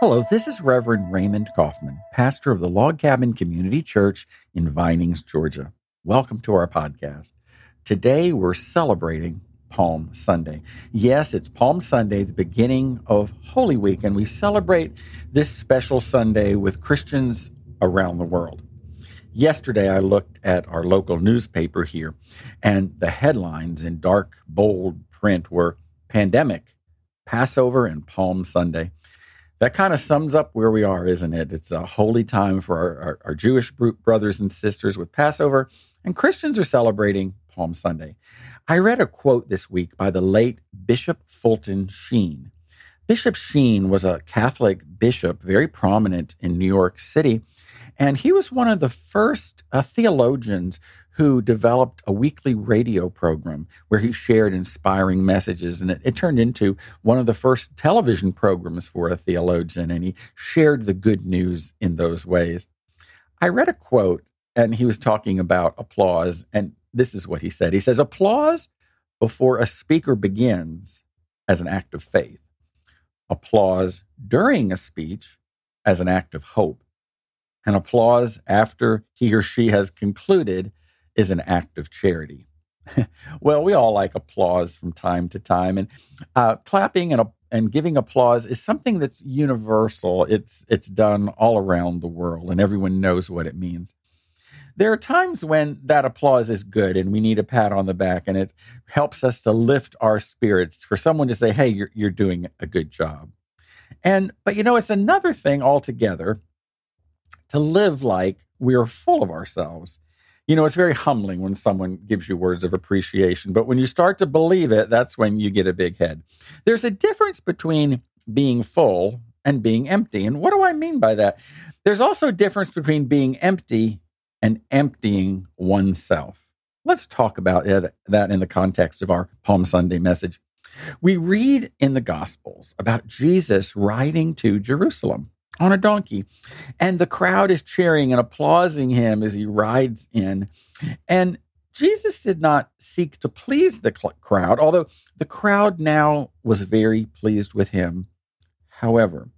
Hello, this is Reverend Raymond Coffman, pastor of the Log Cabin Community Church in Vinings, Georgia. Welcome to our podcast. Today we're celebrating Palm Sunday. Yes, it's Palm Sunday, the beginning of Holy Week, and we celebrate this special Sunday with Christians around the world. Yesterday, I looked at our local newspaper here, and the headlines in dark, bold print were Pandemic, Passover, and Palm Sunday that kind of sums up where we are, isn't it? It's a holy time for our, our, our, Jewish brothers and sisters with Passover, and Christians are celebrating Palm Sunday. I read a quote this week by the late Bishop Fulton Sheen. Bishop Sheen was a Catholic bishop, very prominent in New York City, and he was one of the first uh, theologians who developed a weekly radio program where he shared inspiring messages. And it, it, turned into one of the first television programs for a theologian. And he shared the good news in those ways. I read a quote, and he was talking about applause. And this is what he said He says, Applause before a speaker begins as an act of faith, applause during a speech as an act of hope, and applause after he or she has concluded is an act of charity. well, we all like applause from time to time, and uh, clapping and, and giving applause is something that's universal. It's it's done all around the world, and everyone knows what it means. There are times when that applause is good, and we need a pat on the back, and it helps us to lift our spirits for someone to say, "Hey, you're you're doing a good job." And but you know, it's another thing altogether to live like we are full of ourselves you know, it's very humbling when someone gives you words of appreciation. But when you start to believe it, that's when you get a big head. There's a difference between being full and being empty. And what do I mean by that? There's also a difference between being empty and emptying oneself. Let's talk about that in the context of our Palm Sunday message. We read in the Gospels about Jesus riding to Jerusalem on a donkey. And the crowd is cheering and applauding him as he rides in. And Jesus did not seek to please the crowd, although the crowd now was very pleased with him. However,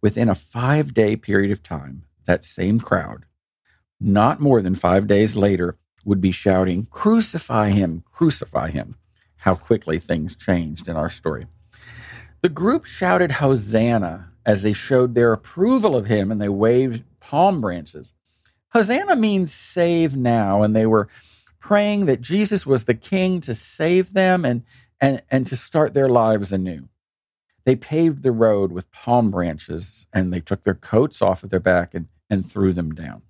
within a five day period of time, that same crowd, not more than five days later, would be shouting, Crucify him, crucify him. How quickly things changed in our story. The group shouted Hosanna as they showed their approval of him and they waved palm branches. Hosanna means save now, and they were praying that Jesus was the king to save them and, and, and to start their lives anew. They paved the road with palm branches and they took their coats off of their back and, and threw them down.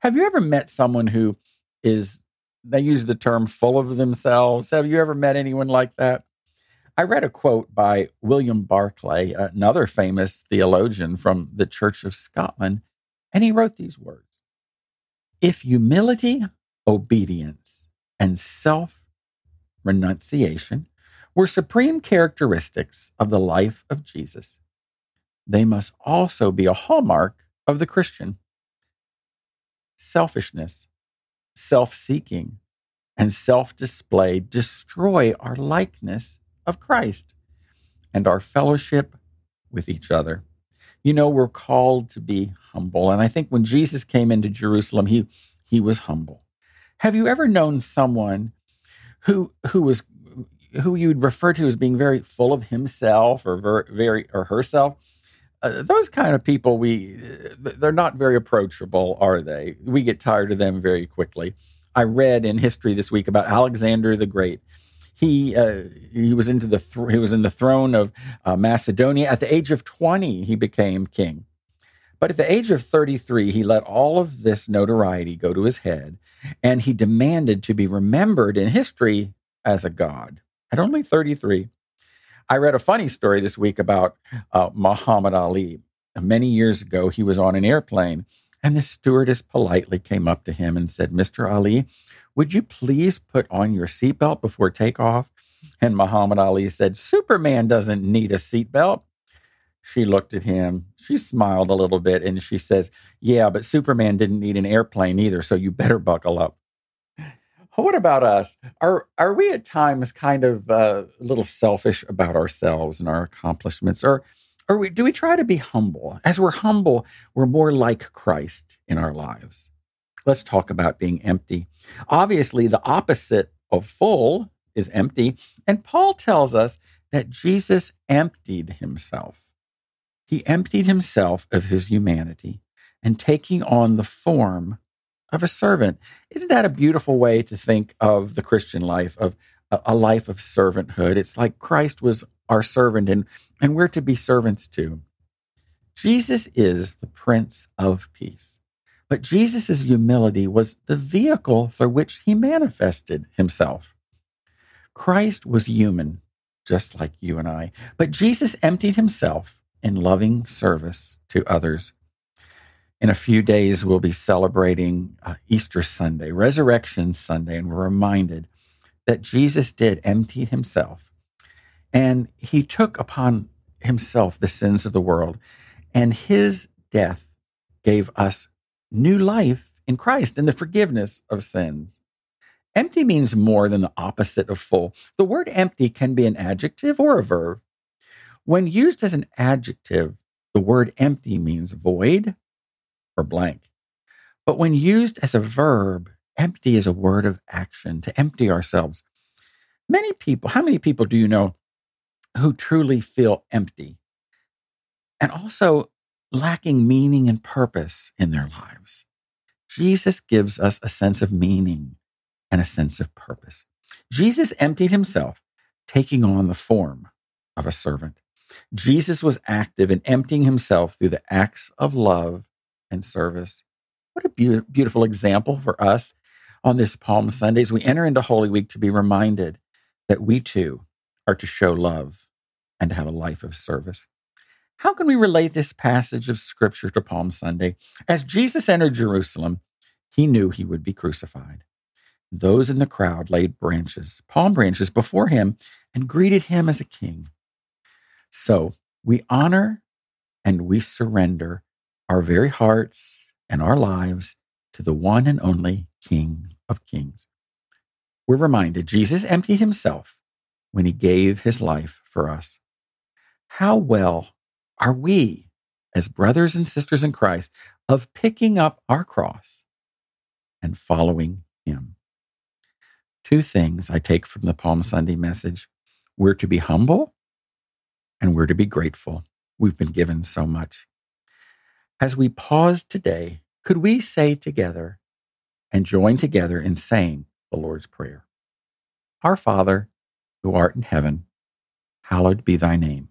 Have you ever met someone who is, they use the term full of themselves? Have you ever met anyone like that? I read a quote by William Barclay, another famous theologian from the Church of Scotland, and he wrote these words If humility, obedience, and self renunciation were supreme characteristics of the life of Jesus, they must also be a hallmark of the Christian. Selfishness, self seeking, and self display destroy our likeness of Christ and our fellowship with each other. You know, we're called to be humble. And I think when Jesus came into Jerusalem, he, he was humble. Have you ever known someone who, who was who you'd refer to as being very full of himself or very, very or herself? Uh, those kind of people we they're not very approachable are they we get tired of them very quickly i read in history this week about alexander the great he uh, he was into the th- he was in the throne of uh, Macedonia. At the age of 20 he became king. But at the age of 33 he let all of this notoriety go to his head and he demanded to be remembered in history as a god. At only 33 I read a funny story this week about uh, Muhammad Ali. Many years ago he was on an airplane and the stewardess politely came up to him and said, Mr. Ali, would you please put on your seatbelt before takeoff? And Muhammad Ali said, Superman doesn't need a seatbelt. She looked at him. She smiled a little bit and she says, Yeah, but Superman didn't need an airplane either, so you better buckle up. What about us? Are are we at times kind of uh, a little selfish about ourselves and our accomplishments, or Or we, do we try to be humble? As we're humble, we're more like Christ in our lives. Let's talk about being empty. Obviously, the opposite of full is empty. And Paul tells us that Jesus emptied himself. He emptied himself of his humanity and taking on the form of a servant. Isn't that a beautiful way to think of the Christian life, of a life of servanthood? It's like Christ was our servant and, and we're to be servants too. Jesus is the Prince of Peace. But Jesus' humility was the vehicle through which he manifested himself. Christ was human, just like you and I, but Jesus emptied himself in loving service to others. In a few days, we'll be celebrating uh, Easter Sunday, Resurrection Sunday, and we're reminded that Jesus did empty himself and he took upon himself the sins of the world, and his death gave us new life in Christ and the forgiveness of sins. Empty means more than the opposite of full. The word empty can be an adjective or a verb. When used as an adjective, the word empty means void or blank. But when used as a verb, empty is a word of action, to empty ourselves. Many people, how many people do you know who truly feel empty and also lacking meaning and purpose in their lives? Jesus gives us a sense of meaning and a sense of purpose. Jesus emptied himself, taking on the form of a servant. Jesus was active in emptying himself through the acts of love and service. What a be- beautiful example for us on this Palm Sunday as we enter into Holy Week to be reminded that we too are to show love and to have a life of service. How can we relate this passage of Scripture to Palm Sunday? As Jesus entered Jerusalem, he knew he would be crucified. Those in the crowd laid branches, palm branches, before him and greeted him as a king. So we honor and we surrender our very hearts and our lives to the one and only King of Kings. We're reminded Jesus emptied himself when he gave his life for us. How well are we, as brothers and sisters in Christ, of picking up our cross and following him? Two things I take from the Palm Sunday message we're to be humble and we're to be grateful. We've been given so much. As we pause today, could we say together and join together in saying the Lord's Prayer? Our Father, who art in heaven, hallowed be thy name.